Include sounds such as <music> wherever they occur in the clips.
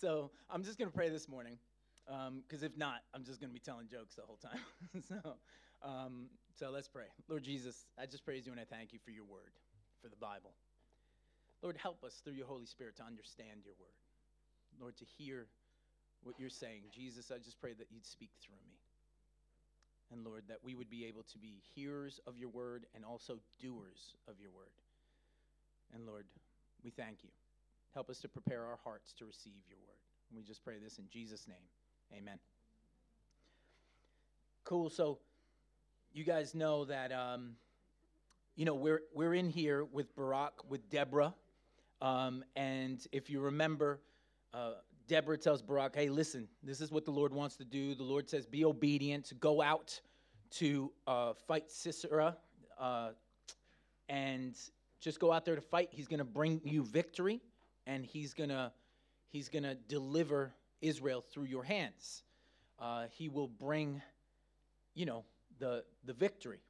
so I'm just going to pray this morning, because if not, I'm just going to be telling jokes the whole time. <laughs> so, um, so let's pray. Lord Jesus, I just praise you and I thank you for your word, for the Bible. Lord, help us through your Holy Spirit to understand your word. Lord, to hear what you're saying. Jesus, I just pray that you'd speak through me. And Lord, that we would be able to be hearers of your word and also doers of your word. And Lord, we thank you. Help us to prepare our hearts to receive your word. And we just pray this in Jesus' name. Amen. Cool. So, you guys know that, um, you know, we're, we're in here with Barak with Deborah. Um, and if you remember, uh, Deborah tells Barak, hey, listen, this is what the Lord wants to do. The Lord says, be obedient, go out to uh, fight Sisera, uh, and just go out there to fight. He's going to bring you victory, and he's to he's to deliver Israel through your hands. Uh, he will bring, you know, the the victory.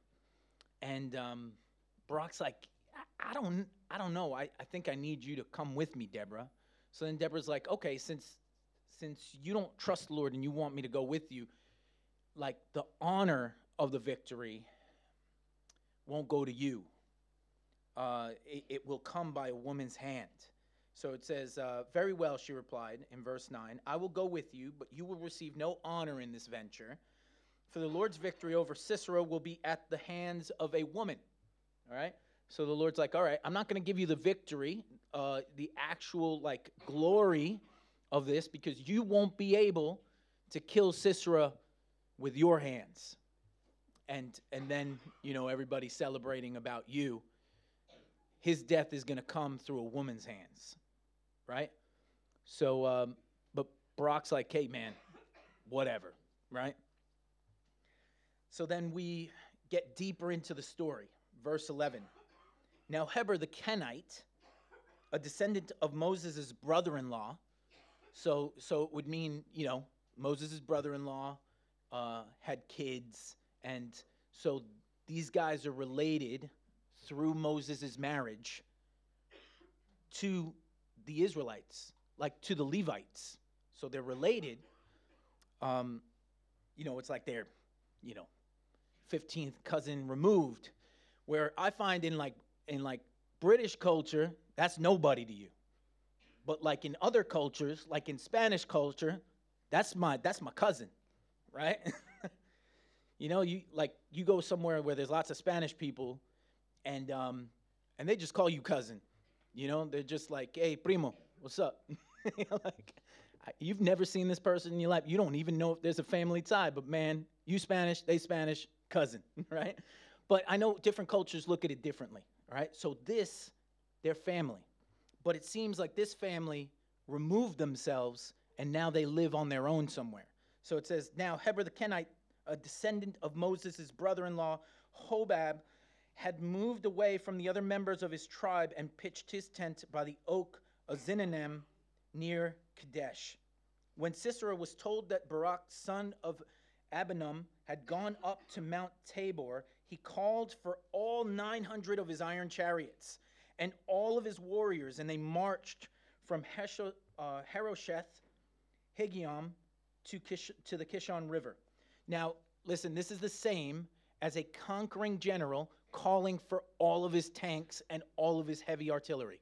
And um, Barak's like, I, I don't I don't know. I, I think I need you to come with me, Deborah. So then Deborah's like, okay, since since you don't trust the Lord and you want me to go with you, like the honor of the victory won't go to you. Uh, it, it, will come by a woman's hand. So it says, uh, Very well, she replied in verse 9, I will go with you, but you will receive no honor in this venture. For the Lord's victory over Sisera will be at the hands of a woman. All right? So the Lord's like, All right, I'm not going to give you the victory, uh, the actual like glory of this, because you won't be able to kill Sisera with your hands and and then you know everybody celebrating about you his death is going to come through a woman's hands right? So um, but barak's like hey man whatever right? So then we get deeper into the story. Verse 11 now heber the kenite a descendant of moses' brother-in-law so so it would mean you know moses' brother-in-law uh, had kids and so these guys are related through Moses' marriage to the Israelites, like to the Levites. So they're related. Um, you know, it's like they're, you know, 15th cousin removed. Where I find in like in like British culture, that's nobody to you. But like in other cultures, like in Spanish culture, that's my that's my cousin, right? <laughs> You know, you like you go somewhere where there's lots of Spanish people, and um, and they just call you cousin. You know, they're just like, hey, primo, what's up? <laughs> like, you've never seen this person in your life. You don't even know if there's a family tie. But man, you Spanish, they Spanish, cousin, <laughs> right? But I know different cultures look at it differently, right? So this, their family. But it seems like this family removed themselves and now they live on their own somewhere. So it says, Now Heber the Kenite a descendant of Moses' brother in law, Hobab, had moved away from the other members of his tribe and pitched his tent by the oak of Zaanannim near Kedesh. When Sisera was told that Barak, son of Abinoam, had gone up to Mount Tabor, he called for all 900 of his iron chariots and all of his warriors, and they marched from uh, Harosheth, Higiam, to, Kish, to the Kishon River. Now, listen, this is the same as a conquering general calling for all of his tanks and all of his heavy artillery.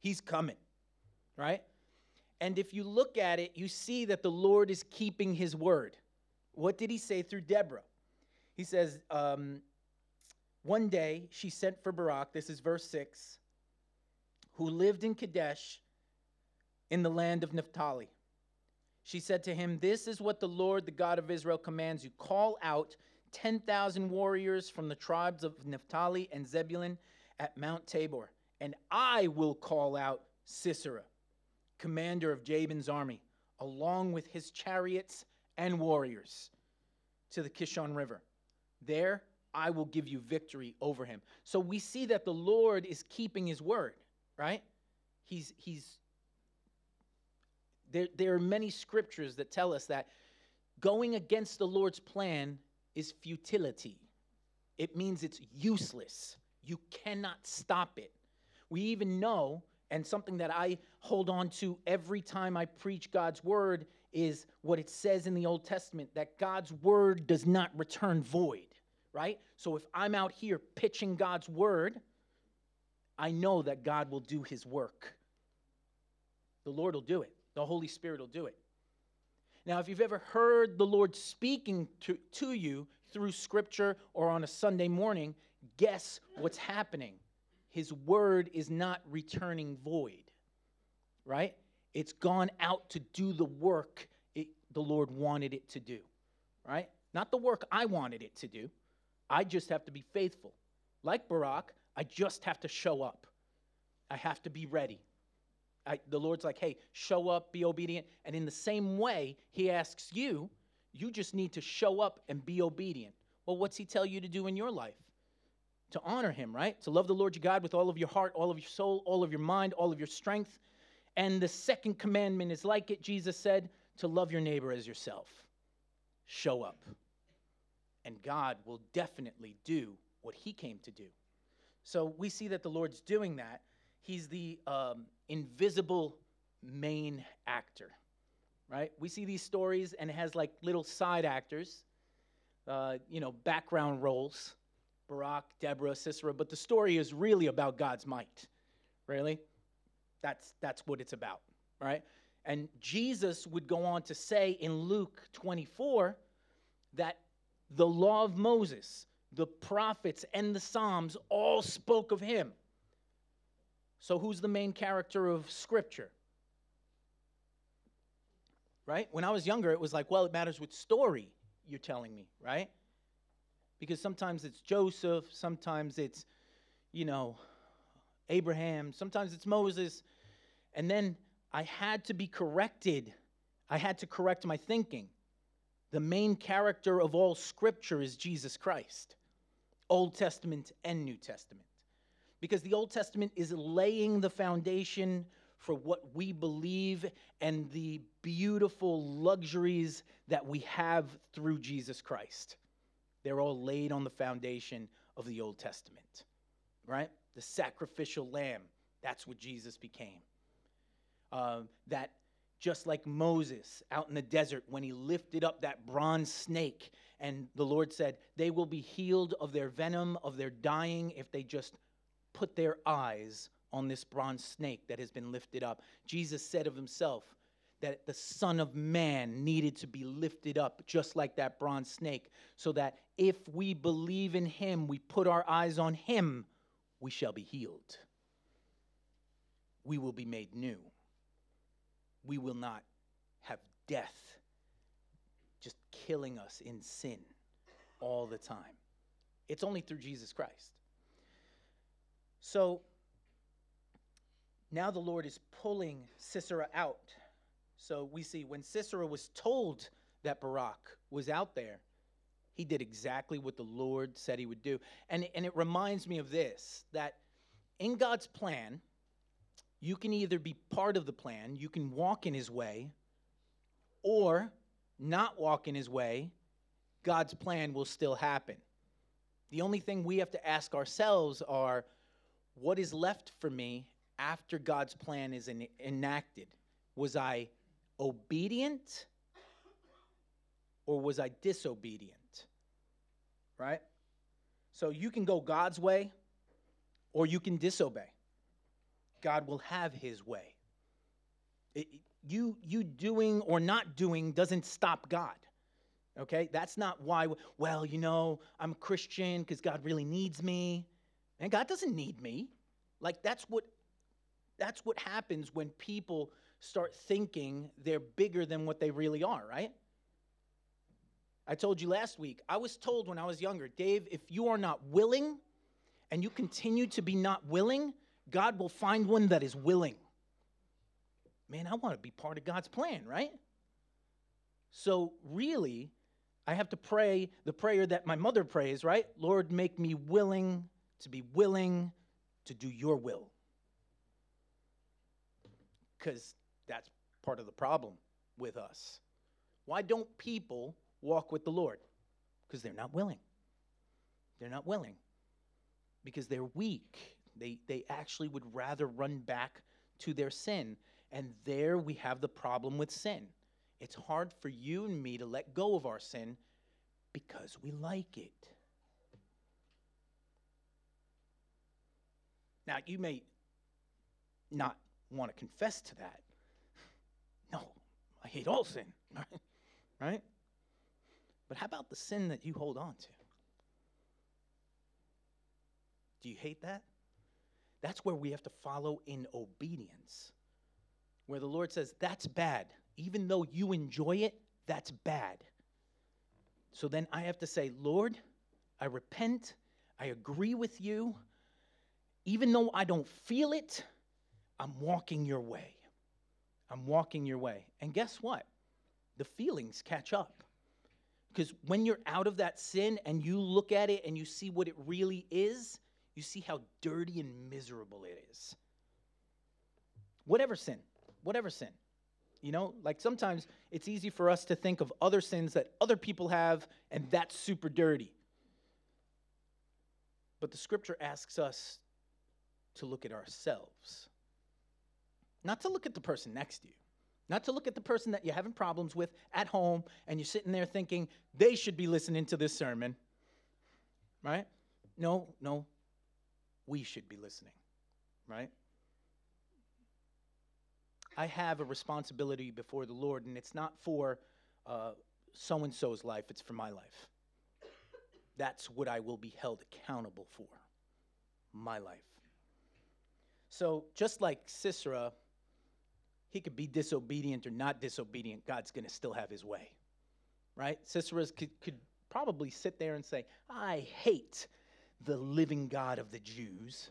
He's coming, right? And if you look at it, you see that the Lord is keeping his word. What did he say through Deborah? He says, um, One day she sent for Barak, this is verse 6, who lived in Kedesh in the land of Naphtali. She said to him, This is what the Lord, the God of Israel, commands you call out 10,000 warriors from the tribes of Naphtali and Zebulun at Mount Tabor, and I will call out Sisera, commander of Jabin's army, along with his chariots and warriors, to the Kishon River. There I will give you victory over him. So we see that the Lord is keeping his word, right? He's, he's there, there are many scriptures that tell us that going against the Lord's plan is futility. It means it's useless. You cannot stop it. We even know, And something that I hold on to every time I preach God's word is what it says in the Old Testament that God's word does not return void, right? So if I'm out here pitching God's word, I know that God will do his work. The Lord will do it, the Holy Spirit will do it. Now, if you've ever heard the Lord speaking to, to you through scripture or on a Sunday morning, guess what's happening? His word is not returning void, right? It's gone out to do the work it, the Lord wanted it to do, right? Not the work I wanted it to do. I just have to be faithful. Like Barak, I just have to show up. I have to be ready. I, the Lord's like, hey, show up, be obedient. And in the same way, He asks you, you just need to show up and be obedient. Well, what's He tell you to do in your life? To honor Him, right? To love the Lord your God with all of your heart, all of your soul, all of your mind, all of your strength. And the second commandment is like it, Jesus said, to love your neighbor as yourself. Show up. And God will definitely do what He came to do. So we see that the Lord's doing that. He's the um, invisible main actor, right? We see these stories and it has like little side actors, uh, you know, background roles Barak, Deborah, Sisera, but the story is really about God's might, really. That's, that's what it's about, right? And Jesus would go on to say in Luke 24 that the law of Moses, the prophets, and the Psalms all spoke of him. So, who's the main character of Scripture? Right? When I was younger, it was like, well, it matters what story you're telling me, right? Because sometimes it's Joseph, sometimes it's, you know, Abraham, sometimes it's Moses. And then I had to be corrected. I had to correct my thinking. The main character of all Scripture is Jesus Christ, Old Testament and New Testament because the Old Testament is laying the foundation for what we believe and the beautiful luxuries that we have through Jesus Christ. They're all laid on the foundation of the Old Testament, right? The sacrificial lamb, that's what Jesus became. Uh, that just like Moses out in the desert when he lifted up that bronze snake, and the Lord said, They will be healed of their venom, of their dying, if they just put their eyes on this bronze snake that has been lifted up. Jesus said of himself that the Son of Man needed to be lifted up just like that bronze snake, so that if we believe in him, we put our eyes on him, we shall be healed. We will be made new. We will not have death just killing us in sin all the time. It's only through Jesus Christ. So now the Lord is pulling Sisera out. So we see when Sisera was told that Barak was out there, he did exactly what the Lord said he would do. And, and it reminds me of this that in God's plan, you can either be part of the plan, you can walk in his way, or not walk in his way, God's plan will still happen. The only thing we have to ask ourselves are what is left for me after God's plan is en- enacted? Was I obedient or was I disobedient? Right? So you can go God's way or you can disobey. God will have his way. It, you, you doing or not doing doesn't stop God. Okay? That's not why, well, you know, I'm a Christian because God really needs me. And God doesn't need me. Like that's what that's what happens when people start thinking they're bigger than what they really are, right? I told you last week, I was told when I was younger, Dave, if you are not willing and you continue to be not willing, God will find one that is willing. Man, I want to be part of God's plan, right? So, really, I have to pray the prayer that my mother prays, right? Lord, make me willing to be willing to do your will. Because that's part of the problem with us. Why don't people walk with the Lord? Because they're not willing. They're not willing. Because they're weak. They, they actually would rather run back to their sin. And there we have the problem with sin. It's hard for you and me to let go of our sin because we like it. Now, you may not want to confess to that. No, I hate all sin, <laughs> right? right? But how about the sin that you hold on to? Do you hate that? That's where we have to follow in obedience. Where the Lord says, that's bad. Even though you enjoy it, that's bad. So then I have to say, Lord, I repent. I agree with you. Even though I don't feel it, I'm walking your way. I'm walking your way. And guess what? The feelings catch up. Because when you're out of that sin and you look at it and you see what it really is, you see how dirty and miserable it is. Whatever sin, whatever sin. You know, like sometimes it's easy for us to think of other sins that other people have, and that's super dirty. But the scripture asks us to look at ourselves, not to look at the person next to you, not to look at the person that you're having problems with at home and you're sitting there thinking they should be listening to this sermon, right? No, no, we should be listening, right? I have a responsibility before the Lord, and it's not for uh, so and so's life, it's for my life. That's what I will be held accountable for my life. So, just like Sisera, he could be disobedient or not disobedient, God's going to still have his way, right? Sisera could, could probably sit there and say, I hate the living God of the Jews.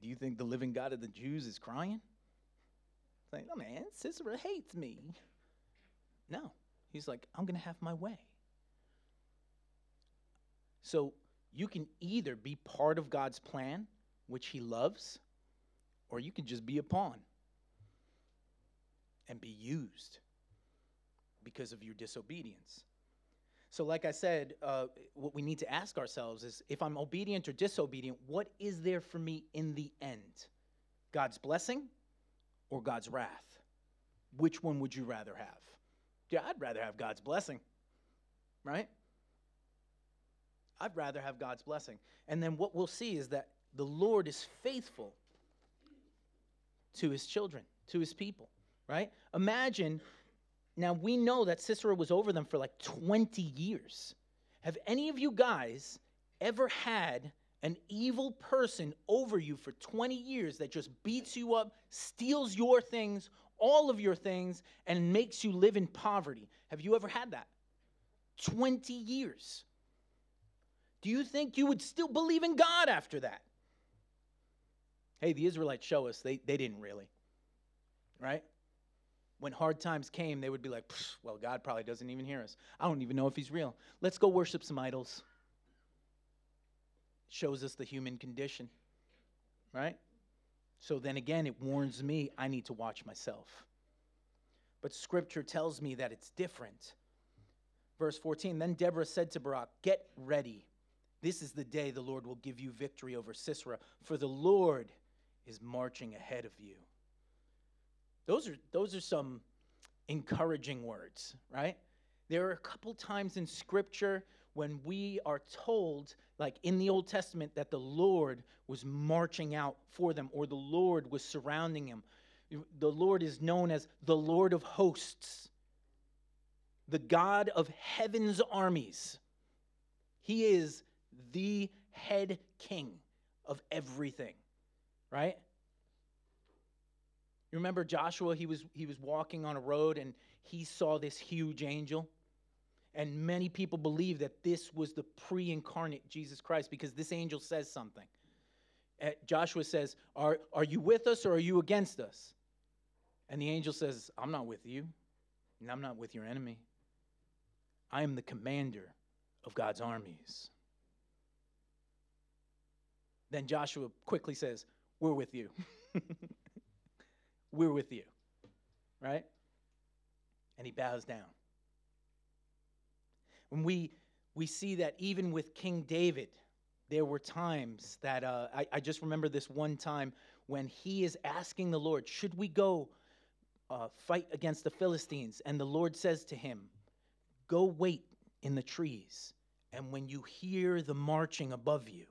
Do you think the living God of the Jews is crying? Saying, oh man, Sisera hates me. No. He's like, I'm going to have my way. So you can either be part of God's plan, which he loves, or you can just be a pawn and be used because of your disobedience. So, like I said, uh, what we need to ask ourselves is if I'm obedient or disobedient, what is there for me in the end? God's blessing or God's wrath? Which one would you rather have? Yeah, I'd rather have God's blessing, right? I'd rather have God's blessing. And then what we'll see is that the Lord is faithful to his children, to his people, right? Imagine now we know that Sisera was over them for like 20 years. Have any of you guys ever had an evil person over you for 20 years that just beats you up, steals your things, all of your things, and makes you live in poverty? Have you ever had that? 20 years. Do you think you would still believe in God after that? Hey, the Israelites show us they, they didn't really, right? when hard times came, they would be like, well, God probably doesn't even hear us. I don't even know if he's real. Let's go worship some idols. Shows us the human condition, right? So then again, it warns me I need to watch myself. But scripture tells me that it's different. Verse 14 Then Deborah said to Barak, Get ready. This is the day the Lord will give you victory over Sisera, for the Lord is marching ahead of you. Those are, those are some encouraging words, right? There are a couple times in Scripture when we are told, like in the Old Testament, that the Lord was marching out for them or the Lord was surrounding them. The Lord is known as the Lord of hosts, the God of heaven's armies. He is the head king of everything, right? You remember Joshua, he was, he was walking on a road and he saw this huge angel. And many people believe that this was the pre incarnate Jesus Christ because this angel says something. Uh, Joshua says, are, are you with us or are you against us? And the angel says, I'm not with you, and I'm not with your enemy. I am the commander of God's armies. Then Joshua quickly says, We're with you. We're with you. Right? And he bows down. When we, we see that even with King David, there were times that uh, I, I just remember this one time when he is asking the Lord, Should we go uh, fight against the Philistines? And the Lord says to him, Go wait in the trees. And when you hear the marching above you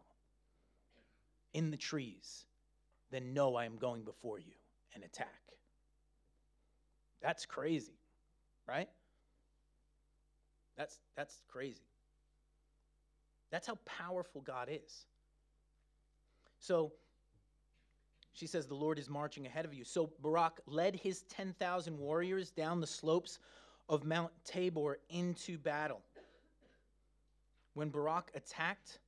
in the trees, then know I am going before you and attack. That's crazy, right? That's, that's crazy. That's how powerful God is. So she says, The Lord is marching ahead of you. So Barak led his 10,000 warriors down the slopes of Mount Tabor into battle. When Barak attacked,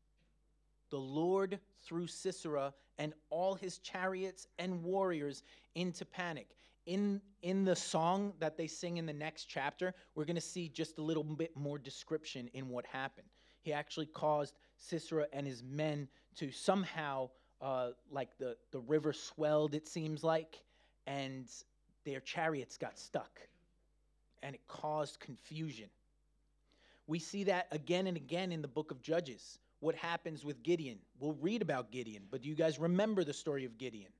the Lord threw Sisera and all his chariots and warriors into panic. In, in the song that they sing in the next chapter, we're going to see just a little bit more description in what happened. He actually caused Sisera and his men to somehow, uh, like the, the river swelled, it seems like, and their chariots got stuck. And it caused confusion. We see that again and again in the book of Judges. What happens with Gideon? We'll read about Gideon, but do you guys remember the story of Gideon?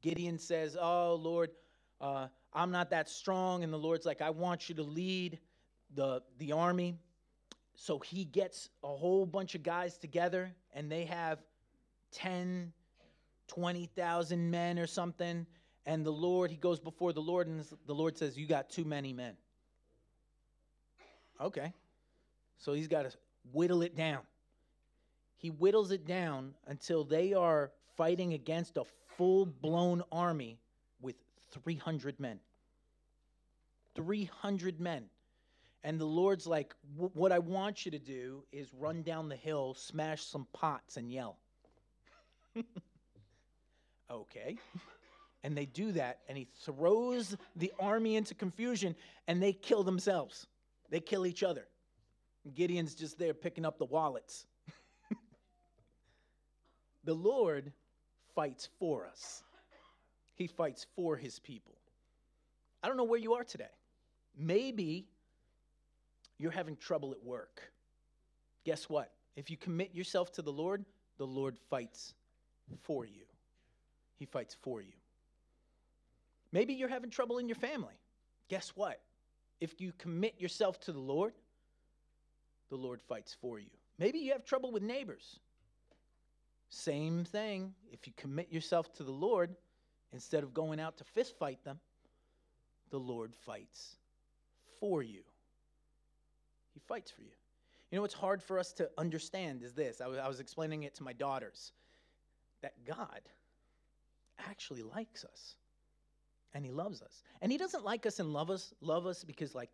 Gideon says, Oh, Lord, uh, I'm not that strong. And the Lord's like, I want you to lead the, the army. So he gets a whole bunch of guys together, and they have 10, 20,000 men or something. And the Lord, he goes before the Lord, and the Lord says, You got too many men. Okay. So he's got to whittle it down. He whittles it down until they are fighting against a full blown army with 300 men. 300 men. And the Lord's like, What I want you to do is run down the hill, smash some pots, and yell. <laughs> okay. And they do that, and he throws the army into confusion, and they kill themselves. They kill each other. Gideon's just there picking up the wallets. The Lord fights for us, He fights for His people. I don't know where you are today. Maybe you're having trouble at work. Guess what? If you commit yourself to the Lord, the Lord fights for you. He fights for you. Maybe you're having trouble in your family. Guess what? If you commit yourself to the Lord, the Lord fights for you. Maybe you have trouble with neighbors. Same thing. If you commit yourself to the Lord, instead of going out to fist fight them, the Lord fights for you. He fights for you. You know what's hard for us to understand is this. I was, I was explaining it to my daughters that God actually likes us and he loves us. And he doesn't like us and love us, love us because like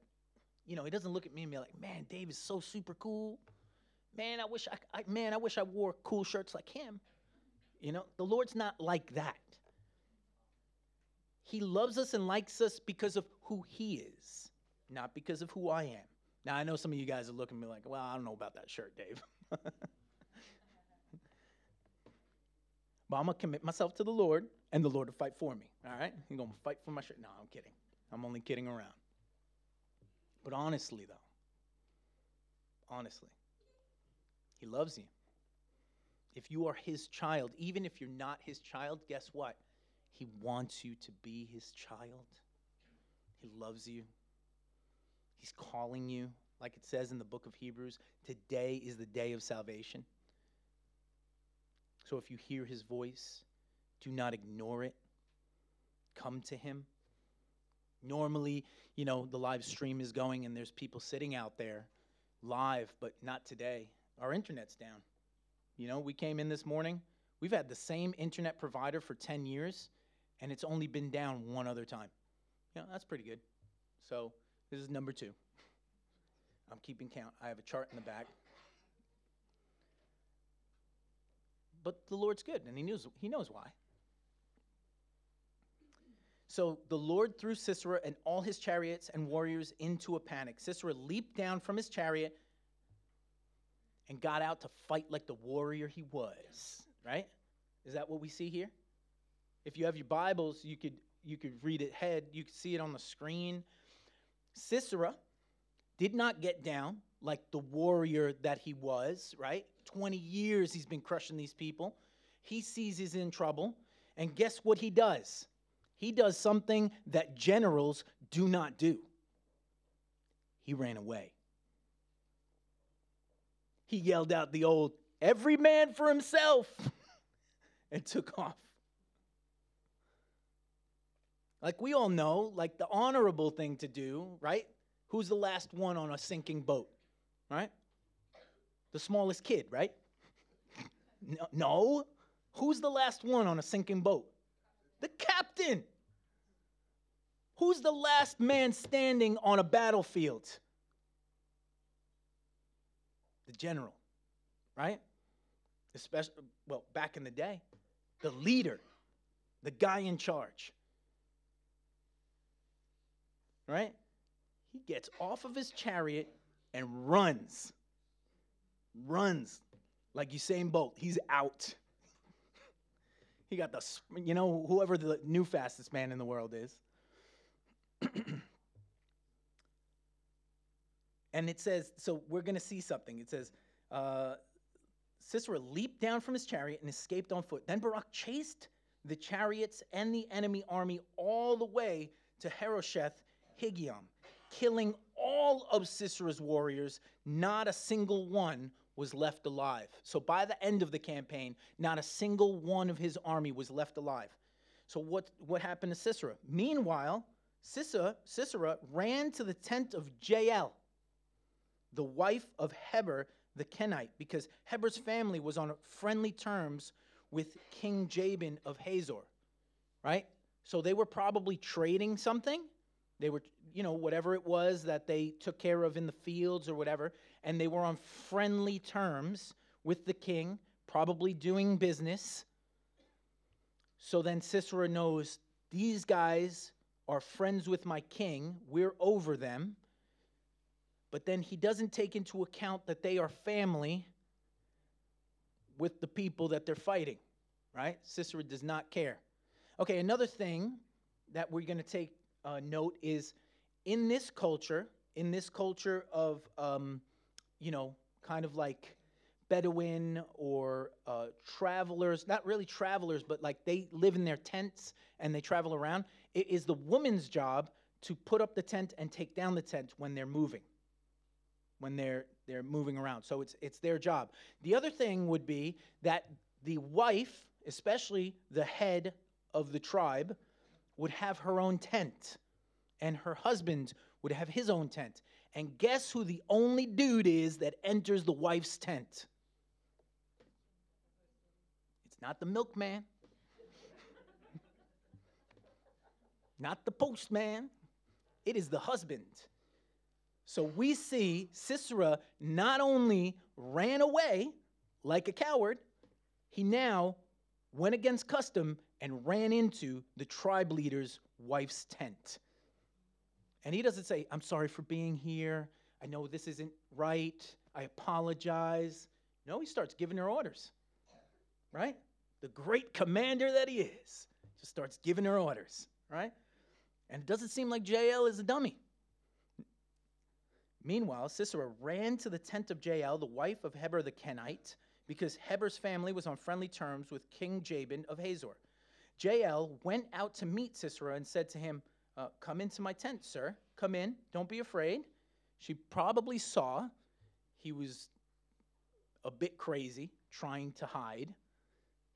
you know, he doesn't look at me and be like, man, Dave is so super cool. Man, I wish I, I man, I wish I wore cool shirts like him. You know, the Lord's not like that. He loves us and likes us because of who he is, not because of who I am. Now, I know some of you guys are looking at me like, well, I don't know about that shirt, Dave. <laughs> but I'm to commit myself to the Lord, and the Lord will fight for me. All right? He's to fight for my shirt. No, I'm kidding. I'm only kidding around. But honestly, though, honestly, He loves you. If you are His child, even if you're not His child, guess what? He wants you to be His child. He loves you. He's calling you, like it says in the book of Hebrews today is the day of salvation. So if you hear His voice, do not ignore it. Come to Him. Normally, you know, the live stream is going and there's people sitting out there live, but not today. Our internet's down. You know, we came in this morning, we've had the same internet provider for 10 years, and it's only been down one other time. Yeah, that's pretty good. So, this is number two. I'm keeping count. I have a chart in the back. But the Lord's good, and He knows, he knows why. So the Lord threw Sisera and all his chariots and warriors into a panic. Sisera leaped down from his chariot and got out to fight like the warrior he was, right? Is that what we see here? If you have your Bibles, you could you could read it head, You could see it on the screen. Sisera did not get down like the warrior that he was, right? 20 years he's been crushing these people. He sees he's in trouble And guess what he does? He does something that generals do not do. He ran away. He yelled out the old, every man for himself, <laughs> and took off. Like we all know, like the honorable thing to do, right? Who's the last one on a sinking boat, right? The smallest kid, right? <laughs> No. Who's the last one on a sinking boat? The captain. Who's the last man standing on a battlefield? The general, right? Especially, well, back in the day, the leader, the guy in charge, right? He gets off of his chariot and runs. Runs like Usain Bolt. He's out. <laughs> he got the, you know, whoever the new fastest man in the world is. <clears throat> and it says, so we're going to see something. It says, uh, Sisera leaped down from his chariot and escaped on foot. Then Barak chased the chariots and the enemy army all the way to Herosheth Higgion, killing all of Sisera's warriors. Not a single one was left alive. So by the end of the campaign, not a single one of his army was left alive. So what, what happened to Sisera? Meanwhile, Sisera, Sisera ran to the tent of Jael, the wife of Heber the Kenite, because Heber's family was on friendly terms with King Jabin of Hazor, right? So they were probably trading something. They were, you know, whatever it was that they took care of in the fields or whatever, and they were on friendly terms with the king, probably doing business. So then Sisera knows these guys are friends with my king, we're over them. But then he doesn't take into account that they are family with the people that they're fighting, right? Sisera does not care. Okay, another thing that we're going to take uh, note is in this culture, in this culture of, um, you know, kind of like Bedouin or uh, travelers, not really travelers, but like they live in their tents and they travel around. It is the woman's job to put up the tent and take down the tent when they're moving, when they're they're moving around. So it's it's their job. The other thing would be that the wife, especially the head of the tribe, would have her own tent, and her husband would have his own tent. And guess who the only dude is that enters the wife's tent? It's not the milkman. <laughs> not the postman, it is the husband. So we see Sisera not only ran away like a coward, he now went against custom and ran into the tribe leader's wife's tent. And he doesn't say, I'm sorry for being here. I know this isn't right. I apologize. No, he starts giving her orders, right? The great commander that he is just starts giving her orders, right? And it doesn't seem like Jael is a dummy. Meanwhile, Sisera ran to the tent of Jael, the wife of Heber the Kenite, because Heber's family was on friendly terms with King Jabin of Hazor. Jael went out to meet Sisera and said to him, uh, Come into my tent, sir. Come in. Don't be afraid. She probably saw he was a bit crazy, trying to hide.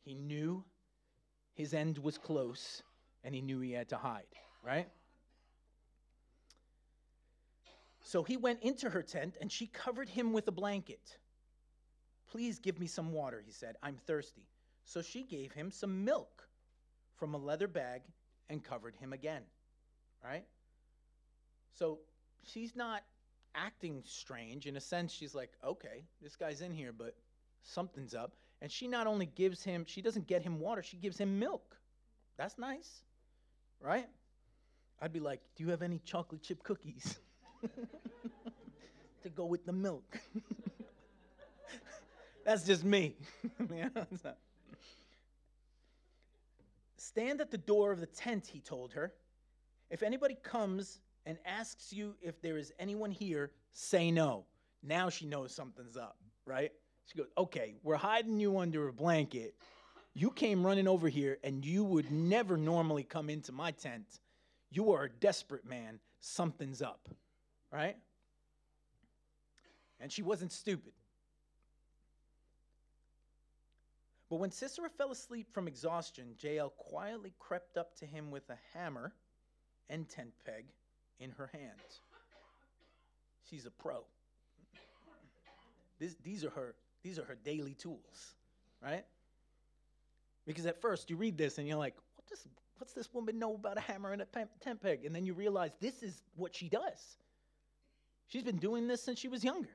He knew his end was close, and he knew he had to hide right? So he went into her tent and she covered him with a blanket. Please give me some water, he said. I'm thirsty. So she gave him some milk from a leather bag and covered him again, right? So she's not acting strange. In a sense, she's like, okay, this guy's in here, but something's up. And she not only gives him, she doesn't get him water, she gives him milk. That's nice, right? I'd be like, Do you have any chocolate chip cookies <laughs> <laughs> to go with the milk? <laughs> That's just me. <laughs> Stand at the door of the tent, he told her. If anybody comes and asks you if there is anyone here, say no. Now she knows something's up, right? She goes, Okay, we're hiding you under a blanket, You came running over here, and you would never normally come into my tent. You are a desperate man. Something's up, right? And she wasn't stupid. But when Sisera fell asleep from exhaustion, Jael quietly crept up to him with a hammer and tent peg in her hands. She's a pro. This, these are her these are her daily tools, right? Because at first you read this and you're like, what does what's this woman know about a hammer and a tent peg? And then you realize this is what she does. She's been doing this since she was younger,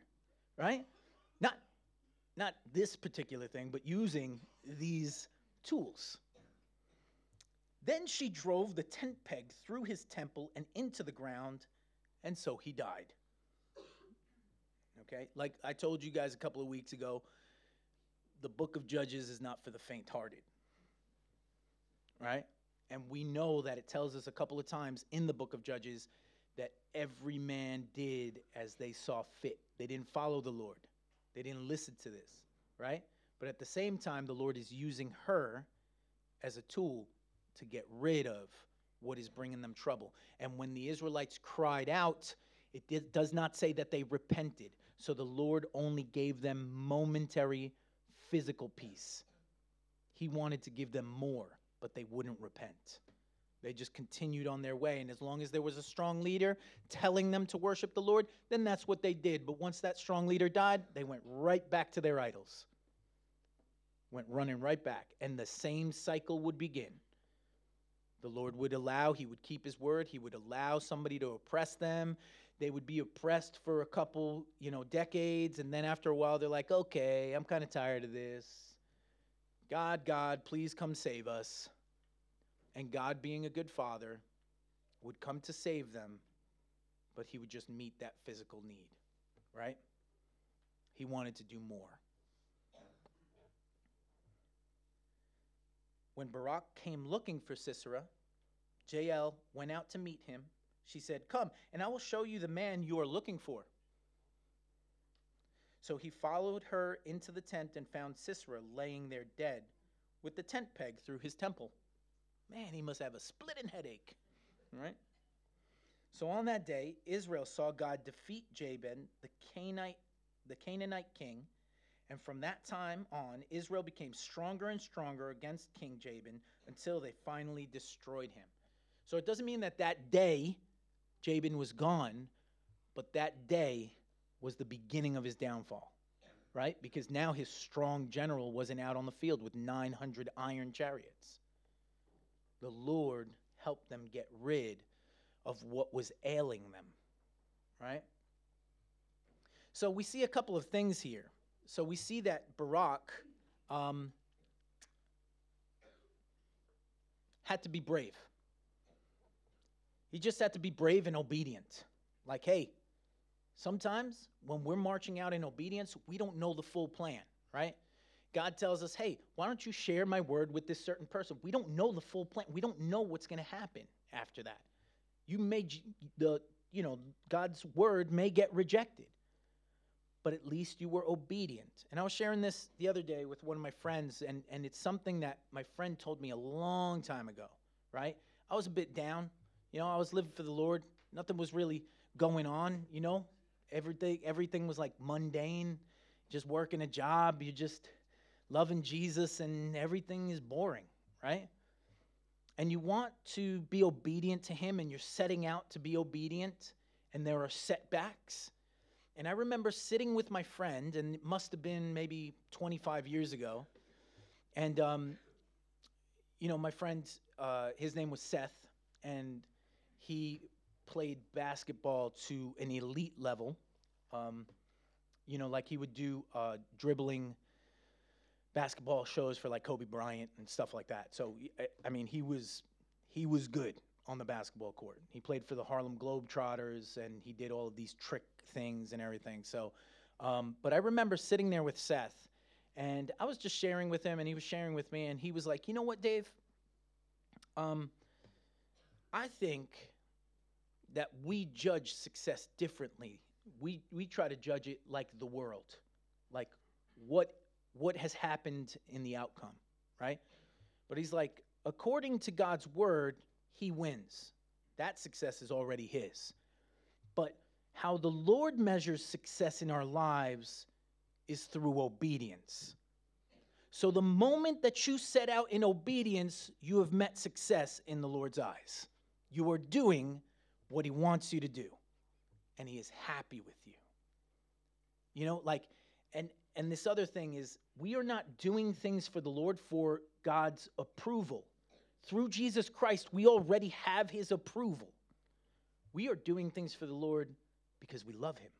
right? Not not this particular thing, but using these tools. Then she drove the tent peg through his temple and into the ground, and so he died. Okay? Like I told you guys a couple of weeks ago, the book of Judges is not for the faint hearted. Right? And we know that it tells us a couple of times in the book of Judges that every man did as they saw fit. They didn't follow the Lord, they didn't listen to this. Right? But at the same time, the Lord is using her as a tool to get rid of what is bringing them trouble. And when the Israelites cried out, it did, does not say that they repented. So the Lord only gave them momentary physical peace. He wanted to give them more, but they wouldn't repent. They just continued on their way. And as long as there was a strong leader telling them to worship the Lord, then that's what they did. But once that strong leader died, they went right back to their idols. Went running right back. And the same cycle would begin. The Lord would allow, He would keep His word, He would allow somebody to oppress them, they would be oppressed for a couple, you know, decades, and then after a while, they're like, okay, I'm kind of tired of this. God, God, please come save us. And God, being a good father, would come to save them, but he would just meet that physical need, right? He wanted to do more. When Barak came looking for Sisera, Jael went out to meet him she said, Come, and I will show you the man you are looking for. So he followed her into the tent and found Sisera laying there dead with the tent peg through his temple. Man, he must have a splitting headache, right? So on that day, Israel saw God defeat Jabin, the Canaanite, the Canaanite king, and from that time on, Israel became stronger and stronger against King Jabin until they finally destroyed him. So it doesn't mean that that day Jabin was gone, but that day was the beginning of his downfall, right? Because now his strong general wasn't out on the field with 900 iron chariots. The Lord helped them get rid of what was ailing them, right? So we see a couple of things here. So we see that Barak um, had to be brave. He just had to be brave and obedient. Like, hey, sometimes when we're marching out in obedience, we don't know the full plan, right? God tells us, hey, why don't you share my word with this certain person? We don't know the full plan. We don't know what's going to happen after that. You may, the, you know, God's word may get rejected, but at least you were obedient. And I was sharing this the other day with one of my friends, and, and it's something that my friend told me a long time ago, right? I was a bit down. You know, I was living for the Lord. Nothing was really going on, you know. Everything everything was like mundane, just working a job, you just loving Jesus and everything is boring, right? And you want to be obedient to him and you're setting out to be obedient and there are setbacks. And I remember sitting with my friend, and it must have been maybe 25 years ago. And, um, you know, my friend, uh, his name was Seth, and he played basketball to an elite level. Um, you know, like he would do uh, dribbling basketball shows for like Kobe Bryant and stuff like that. So I mean, he was he was good on the basketball court. He played for the Harlem Globetrotters and he did all of these trick things and everything. So, um, but I remember sitting there with Seth, and I was just sharing with him, and he was sharing with me, and he was like, "You know what, Dave? Um, I think that we judge success differently. We, we try to judge it like the world, like what, what has happened in the outcome, right? But he's like, according to God's word, he wins. That success is already his. But how the Lord measures success in our lives is through obedience. So the moment that you set out in obedience, you have met success in the Lord's eyes. You are doing what he wants you to do, and he is happy with you. You know, like and and this other thing is we are not doing things for the Lord for God's approval. Through Jesus Christ, we already have his approval. We are doing things for the Lord because we love him.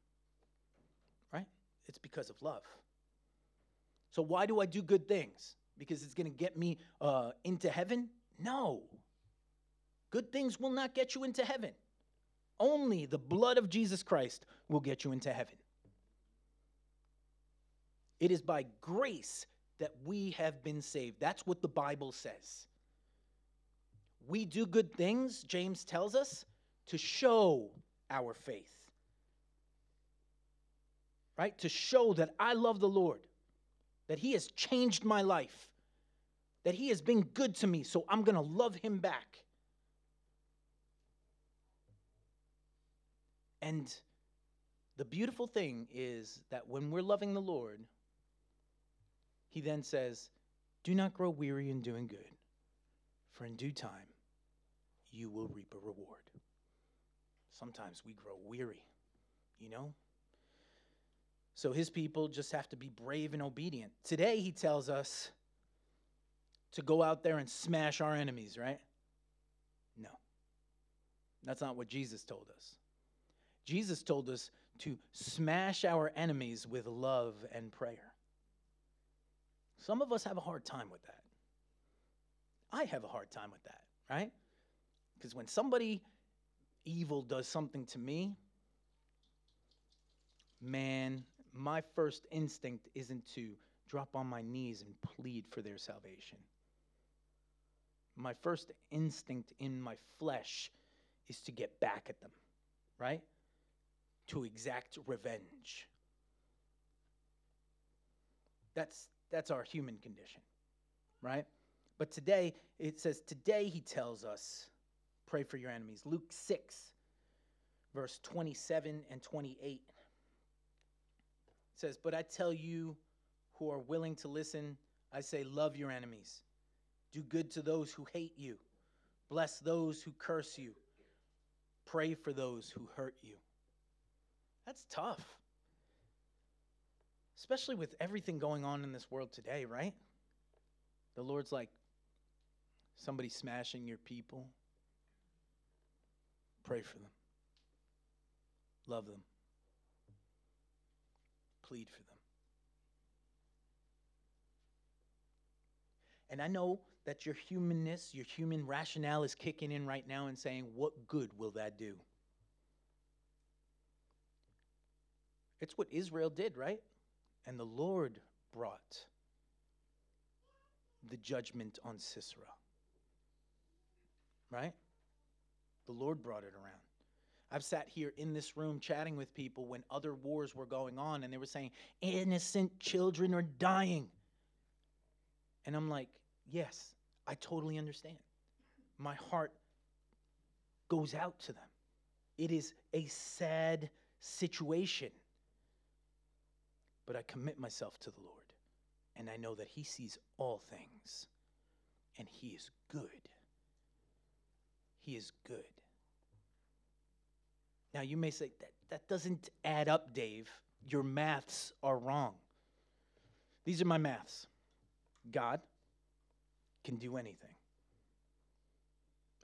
Right? It's because of love. So, why do I do good things? Because it's going to get me uh, into heaven? No. Good things will not get you into heaven. Only the blood of Jesus Christ will get you into heaven. It is by grace that we have been saved. That's what the Bible says. We do good things, James tells us, to show our faith. Right? To show that I love the Lord that He has changed my life, that He has been good to me, so I'm going to love Him back. And the beautiful thing is that when we're loving the Lord, He then says, Do not grow weary in doing good, for in due time you will reap a reward. Sometimes we grow weary, you know? So his people just have to be brave and obedient. Today, he tells us to go out there and smash our enemies, right? No. That's not what Jesus told us. Jesus told us to smash our enemies with love and prayer. Some of us have a hard time with that. I have a hard time with that, right? Because when somebody evil does something to me, man, my first instinct isn't to drop on my knees and plead for their salvation. My first instinct in my flesh is to get back at them, right? To exact revenge. That's that's our human condition, right? But today it says today he tells us pray for your enemies. Luke 6 verse 27 and 28 says, But I tell you who are willing to listen, I say, love your enemies. Do good to those who hate you. Bless those who curse you. Pray for those who hurt you. That's tough. Especially with everything going on in this world today, right? The Lord's like, somebody smashing your people. Pray for them. Love them plead for them. And I know that your humanness, your human rationale is kicking in right now and saying, What good will that do? It's what Israel did, right? And the Lord brought the judgment on Sisera. Right? The Lord brought it around. I've sat here in this room chatting with people when other wars were going on and they were saying, innocent children are dying. And I'm like, yes, I totally understand. My heart goes out to them. It is a sad situation. But I commit myself to the Lord, and I know that He sees all things, and He is good. He is good. Now, you may say, that, that doesn't add up, Dave. Your maths are wrong. These are my maths God can do anything.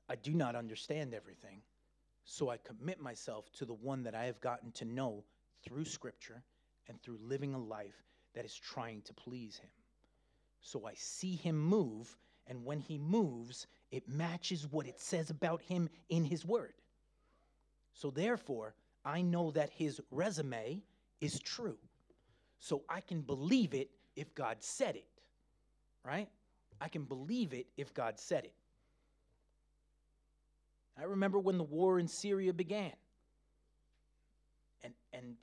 I do not understand everything, so I commit myself to the one that I have gotten to know through Scripture and through living a life that is trying to please Him. So I see Him move, and when He moves, it matches what it says about Him in His Word. So therefore, I know that his resume is true. So I can believe it if God said it, right? I can believe it if God said it. I remember when the war in Syria began. And, and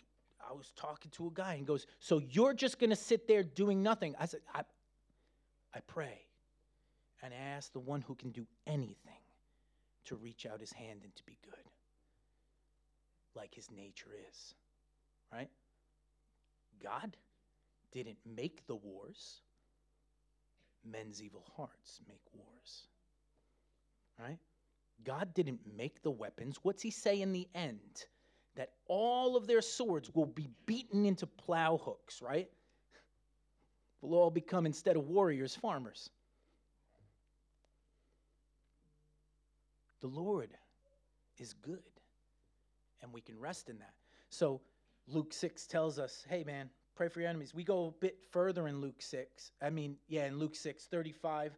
I was talking to a guy and goes, So you're just going to sit there doing nothing? I said, I, I pray. and I ask the one who can do anything to reach out his hand and to be good, like his nature is. Right? God didn't make the wars, men's evil hearts make wars. Right? God didn't make the weapons. What's he say in the end? That all of their swords will be beaten into plow hooks, right? We'll all become, instead of warriors, farmers. The Lord is good, and we can rest in that. So, Luke 6 tells us, hey, man, pray for your enemies. We go a bit further in Luke 6. I mean, yeah, in Luke 6, 35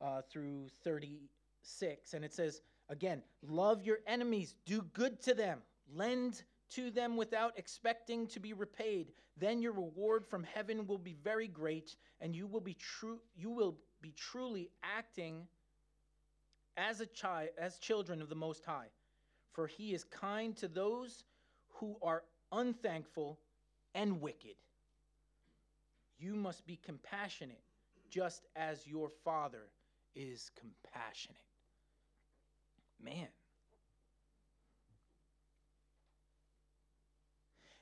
uh, through 36. And it says, again, love your enemies, do good to them, lend to them without expecting to be repaid. Then your reward from heaven will be very great, and you will be true. You will be truly acting as a child, as children of the Most High. For He is kind to those who are unthankful and wicked. You must be compassionate, just as your Father is compassionate. Man.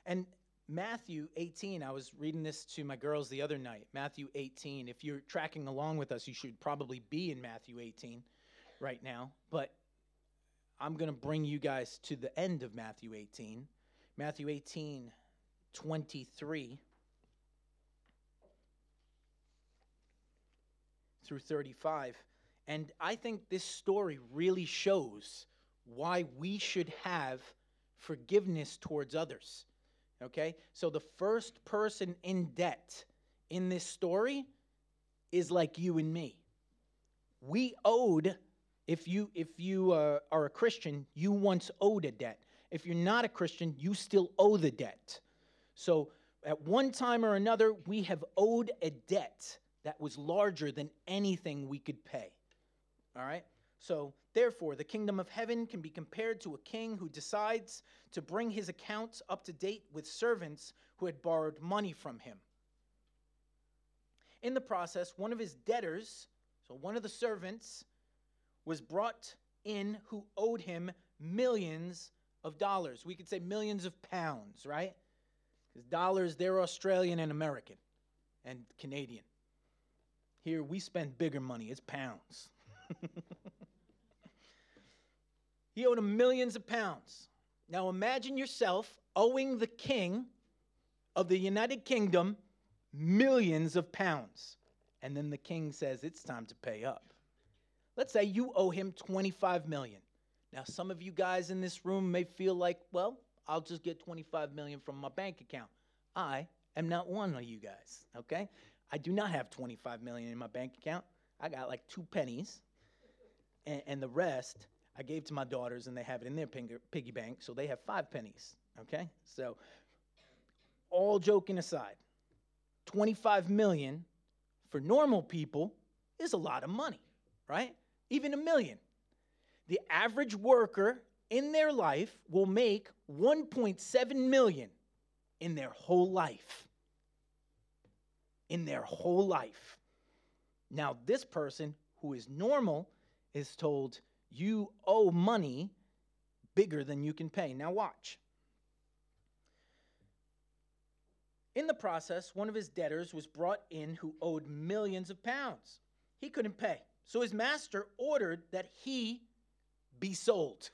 And Matthew 18, I was reading this to my girls the other night. Matthew 18. If you're tracking along with us, you should probably be in Matthew 18 right now. But I'm going to bring you guys to the end of Matthew 18. Matthew 18, 23 through 35. And I think this story really shows why we should have forgiveness towards others. Okay? So the first person in debt in this story is like you and me. We owed if you if you uh, are a Christian, you once owed a debt. If you're not a Christian, you still owe the debt. So at one time or another, we have owed a debt that was larger than anything we could pay. All right? So, therefore, the kingdom of heaven can be compared to a king who decides to bring his accounts up to date with servants who had borrowed money from him. In the process, one of his debtors, so one of the servants, was brought in who owed him millions of dollars. We could say millions of pounds, right? Because dollars, they're Australian and American and Canadian. Here, we spend bigger money, it's pounds. <laughs> he owed him millions of pounds. Now imagine yourself owing the king of the United Kingdom millions of pounds. And then the king says, It's time to pay up. Let's say you owe him 25 million. Now some of you guys in this room may feel like, well, I'll just get 25 million from my bank account. I am not one of you guys, okay? I do not have 25 million in my bank account. I got like two pennies, and, and the rest I gave to my daughters, and they have it in their piggy bank, so they have five pennies, okay? So, all joking aside, 25 million for normal people is a lot of money, right? even a million. The average worker in their life will make 1.7 million in their whole life. In their whole life. Now, this person who is normal is told, You owe money bigger than you can pay. Now, watch. In the process, one of his debtors was brought in who owed millions of pounds. He couldn't pay. So his master ordered that he be sold.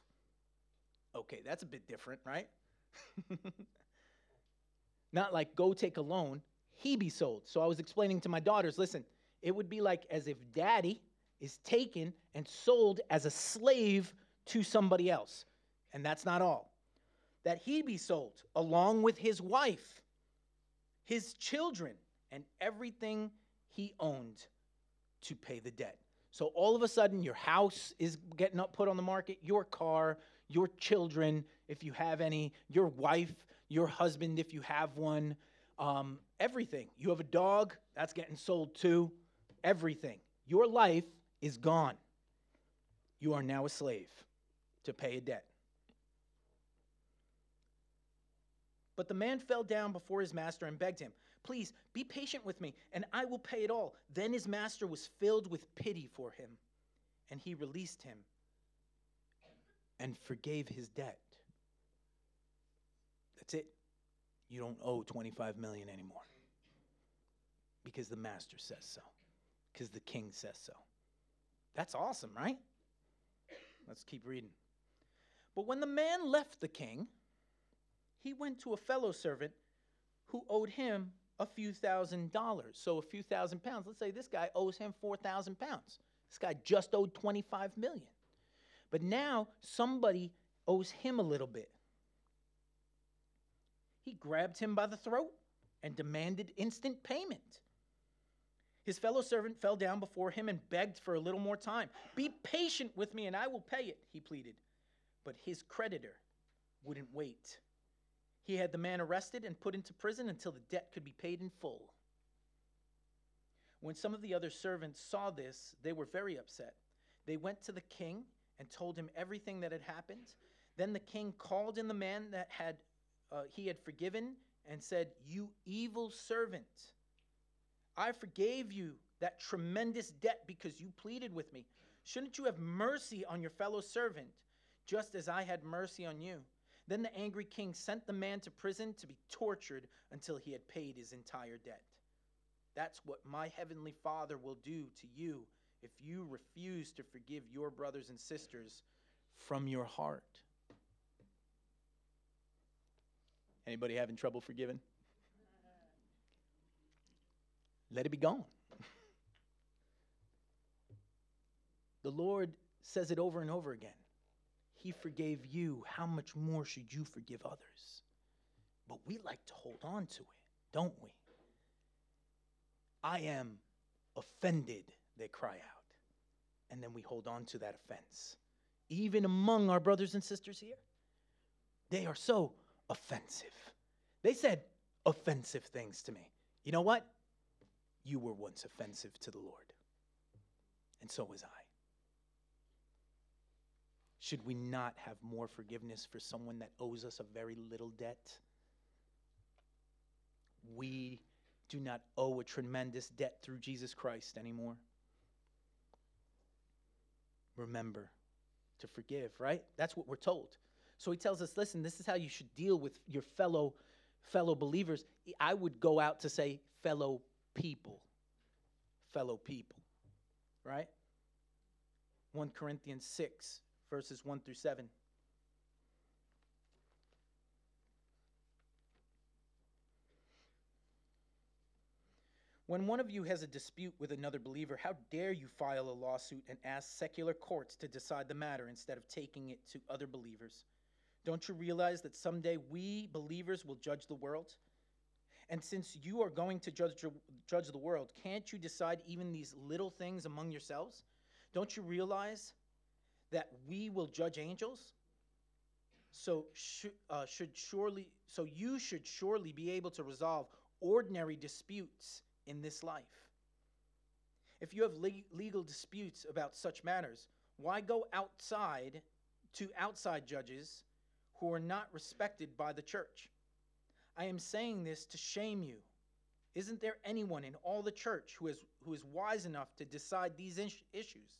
Okay, that's a bit different, right? <laughs> Not like go take a loan, he be sold. So I was explaining to my daughters listen, it would be like as if daddy is taken and sold as a slave to somebody else. And that's not all. That he be sold along with his wife, his children, and everything he owned to pay the debt. So all of a sudden, your house is getting up, put on the market, your car, your children, if you have any, your wife, your husband, if you have one, um, everything. You have a dog, that's getting sold too. Everything. Your life is gone. You are now a slave to pay a debt. But the man fell down before his master and begged him, Please be patient with me, and I will pay it all. Then his master was filled with pity for him, and he released him and forgave his debt. That's it. You don't owe 25 million anymore. Because the master says so. Because the king says so. That's awesome, right? Let's keep reading. But when the man left the king, he went to a fellow servant who owed him a few thousand dollars. So a few thousand pounds. Let's say this guy owes him 4,000 pounds. This guy just owed 25 million. But now somebody owes him a little bit. He grabbed him by the throat and demanded instant payment. His fellow servant fell down before him and begged for a little more time. Be patient with me and I will pay it, he pleaded. But his creditor wouldn't wait. He had the man arrested and put into prison until the debt could be paid in full. When some of the other servants saw this, they were very upset. They went to the king and told him everything that had happened. Then the king called in the man that had uh, he had forgiven and said, "You evil servant, I forgave you that tremendous debt because you pleaded with me. Shouldn't you have mercy on your fellow servant, just as I had mercy on you?" Then the angry king sent the man to prison to be tortured until he had paid his entire debt. That's what my heavenly Father will do to you if you refuse to forgive your brothers and sisters from your heart. Anybody having trouble forgiving? Let it be gone. the Lord says it over and over again. He forgave you. How much more should you forgive others? But we like to hold on to it, don't we? I am offended, they cry out. And then we hold on to that offense. Even among our brothers and sisters here, they are so offensive. They said offensive things to me. You know what? You were once offensive to the Lord, and so was I. Should we not have more forgiveness for someone that owes us a very little debt? We do not owe a tremendous debt through Jesus Christ anymore. Remember to forgive, right? That's what we're told. So he tells us, listen, this is how you should deal with your fellow fellow believers. I would go out to say fellow people. Fellow people. Right? 1 Corinthians 6 verses 1 through 7. When one of you has a dispute with another believer, how dare you file a lawsuit and ask secular courts to decide the matter instead of taking it to other believers? Don't you realize that someday we believers will judge the world? And since you are going to judge, judge the world, can't you decide even these little things among yourselves? Don't you realize that we will judge angels? So sh- uh, should surely, so you should surely be able to resolve ordinary disputes in this life. If you have le- legal disputes about such matters, why go outside to outside judges who are not respected by the church? I am saying this to shame you. Isn't there anyone in all the church who is, who is wise enough to decide these issues?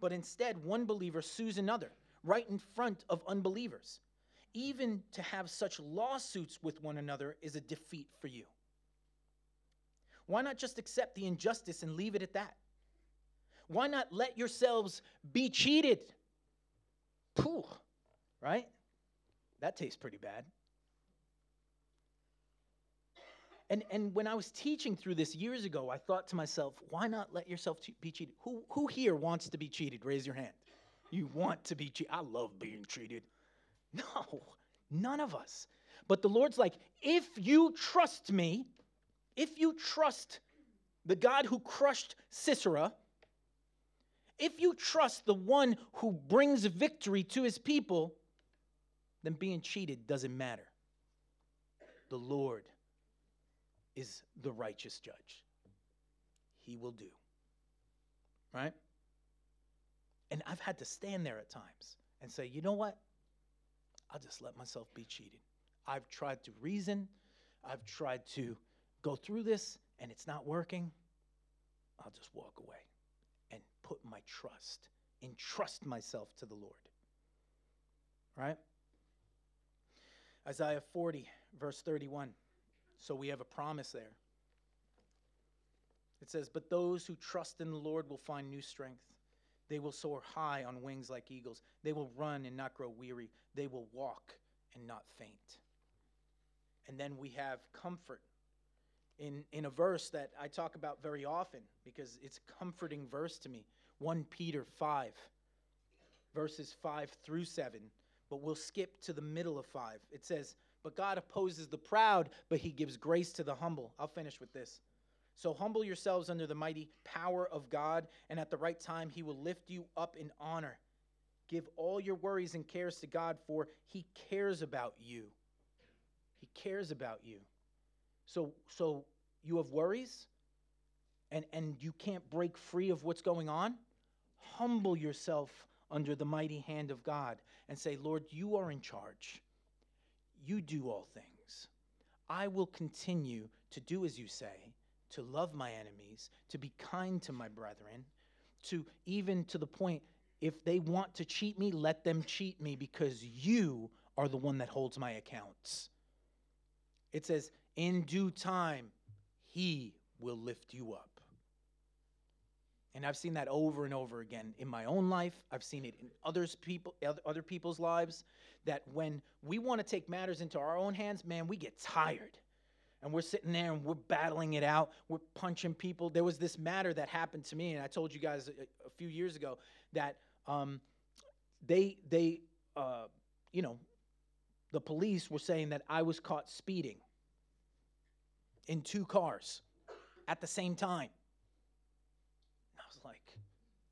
But instead, one believer sues another right in front of unbelievers. Even to have such lawsuits with one another is a defeat for you. Why not just accept the injustice and leave it at that? Why not let yourselves be cheated? Pooh, right? That tastes pretty bad. And, and when I was teaching through this years ago, I thought to myself, why not let yourself be cheated? Who, who here wants to be cheated? Raise your hand. You want to be cheated. I love being cheated. No, none of us. But the Lord's like, if you trust me, if you trust the God who crushed Sisera, if you trust the one who brings victory to his people, then being cheated doesn't matter. The Lord is the righteous judge. He will do. Right? And I've had to stand there at times and say, you know what? I'll just let myself be cheated. I've tried to reason, I've tried to go through this, and it's not working. I'll just walk away and put my trust, entrust myself to the Lord. Right? Isaiah 40, verse 31. So we have a promise there. It says, But those who trust in the Lord will find new strength. They will soar high on wings like eagles. They will run and not grow weary. They will walk and not faint. And then we have comfort in, in a verse that I talk about very often because it's a comforting verse to me 1 Peter 5, verses 5 through 7. But we'll skip to the middle of 5. It says, But God opposes the proud, but he gives grace to the humble. I'll finish with this. So humble yourselves under the mighty power of God, and at the right time he will lift you up in honor. Give all your worries and cares to God, for he cares about you. He cares about you. So, so you have worries and, and you can't break free of what's going on? Humble yourself under the mighty hand of God and say, Lord, you are in charge. You do all things. I will continue to do as you say, to love my enemies, to be kind to my brethren, to even to the point, if they want to cheat me, let them cheat me because you are the one that holds my accounts. It says, in due time, he will lift you up. And I've seen that over and over again in my own life. I've seen it in others people other people's lives that when we want to take matters into our own hands, man, we get tired. And we're sitting there and we're battling it out. We're punching people. There was this matter that happened to me, and I told you guys a, a few years ago that um, they they uh, you know the police were saying that I was caught speeding in two cars at the same time.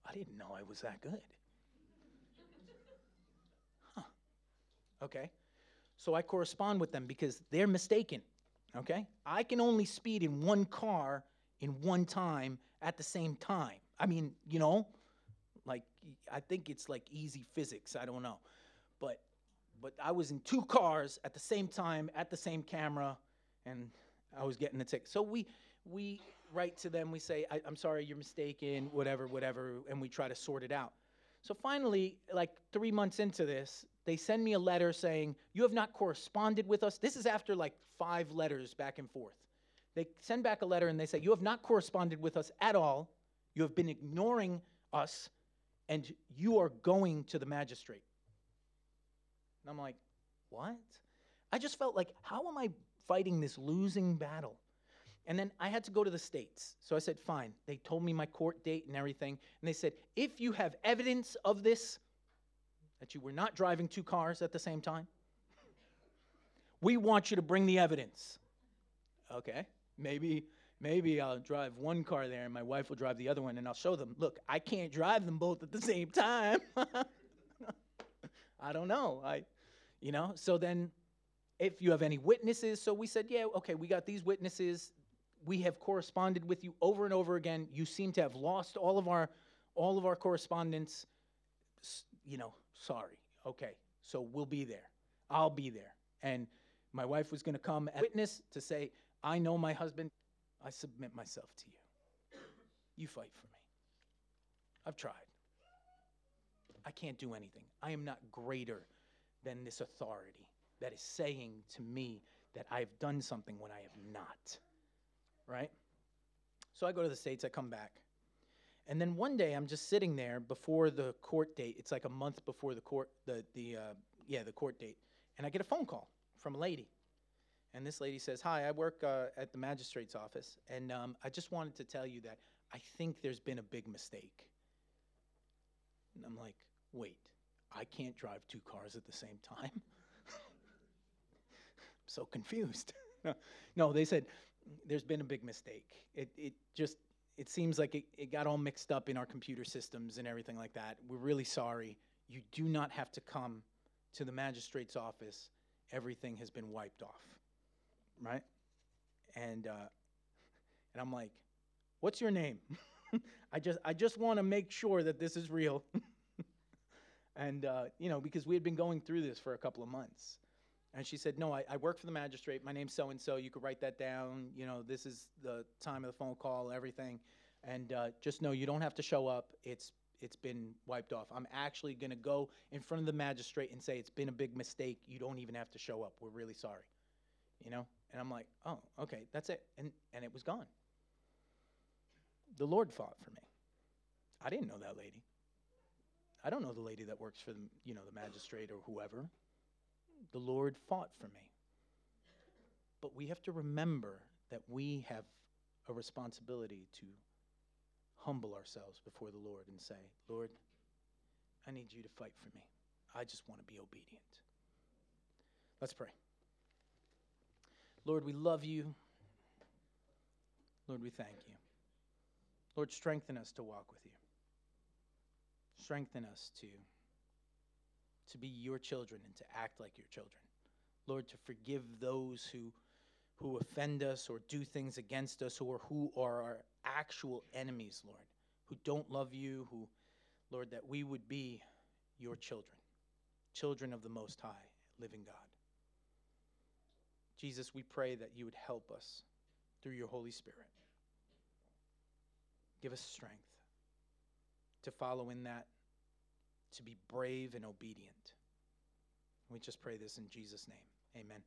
I didn't know I was that good. Huh. Okay. So I correspond with them because they're mistaken. Okay? I can only speed in one car in one time at the same time. I mean, you know, like I think it's like easy physics, I don't know. But but I was in two cars at the same time at the same camera and I was getting the ticket. So we we write to them. We say, I, "I'm sorry, you're mistaken. Whatever, whatever," and we try to sort it out. So finally, like three months into this, they send me a letter saying, You have not corresponded with us. This is after like five letters back and forth. They send back a letter and they say, You have not corresponded with us at all. You have been ignoring us, and you are going to the magistrate. And I'm like, What? I just felt like, How am I fighting this losing battle. And then I had to go to the States. So I said, fine. They told me my court date and everything. And they said, if you have evidence of this, that you were not driving two cars at the same time, we want you to bring the evidence. Okay, maybe maybe I'll drive one car there and my wife will drive the other one and I'll show them, look, I can't drive them both at the same time. <laughs> I don't know. I you know, so then if you have any witnesses. So we said, yeah, okay, we got these witnesses. We have corresponded with you over and over again. You seem to have lost all of our all of our correspondence. You know, sorry. Okay, so we'll be there. I'll be there. And my wife was going to come as witness to say, I know my husband. I submit myself to you. You fight for me. I've tried. I can't do anything. I am not greater than this authority that is saying to me that I've done something when I have not. Right? So I go to the States, I come back. And then one day I'm just sitting there before the court date. It's like a month before the court, the, the uh, yeah, the court date. And I get a phone call from a lady. And this lady says, Hi, I work uh, at the magistrate's office. And um, I just wanted to tell you that I think there's been a big mistake. And I'm like, Wait, I can't drive two cars at the same time? <laughs> I'm so confused. <laughs> no, they said there's been a big mistake. It, it just it seems like it, it got all mixed up in our computer systems and everything like that. We're really sorry. You do not have to come to the magistrate's office. Everything has been wiped off, right? And uh, and I'm like, what's your name? <laughs> I just I just want to make sure that this is real. <laughs> and uh, you know because we had been going through this for a couple of months And she said, No, I, I work for the magistrate. My name's so and so. You could write that down. You know, this is the time of the phone call, everything. And uh, just know you don't have to show up. It's it's been wiped off. I'm actually going to go in front of the magistrate and say it's been a big mistake. You don't even have to show up. We're really sorry. You know? And I'm like, oh, okay, that's it. And and it was gone. The Lord fought for me. I didn't know that lady. I don't know the lady that works for the you know the magistrate or whoever. The Lord fought for me. But we have to remember that we have a responsibility to humble ourselves before the Lord and say, Lord, I need you to fight for me. I just want to be obedient. Let's pray. Lord, we love you. Lord, we thank you. Lord, strengthen us to walk with you. Strengthen us to, to be your children and to act like your children. Lord, to forgive those who, who offend us or do things against us or who are our actual enemies, Lord, who don't love you, who, Lord, that we would be your children, children of the Most High, living God. Jesus, we pray that you would help us through your Holy Spirit. Give us strength to follow in that, to be brave and obedient. We just pray this in Jesus' name. Amen.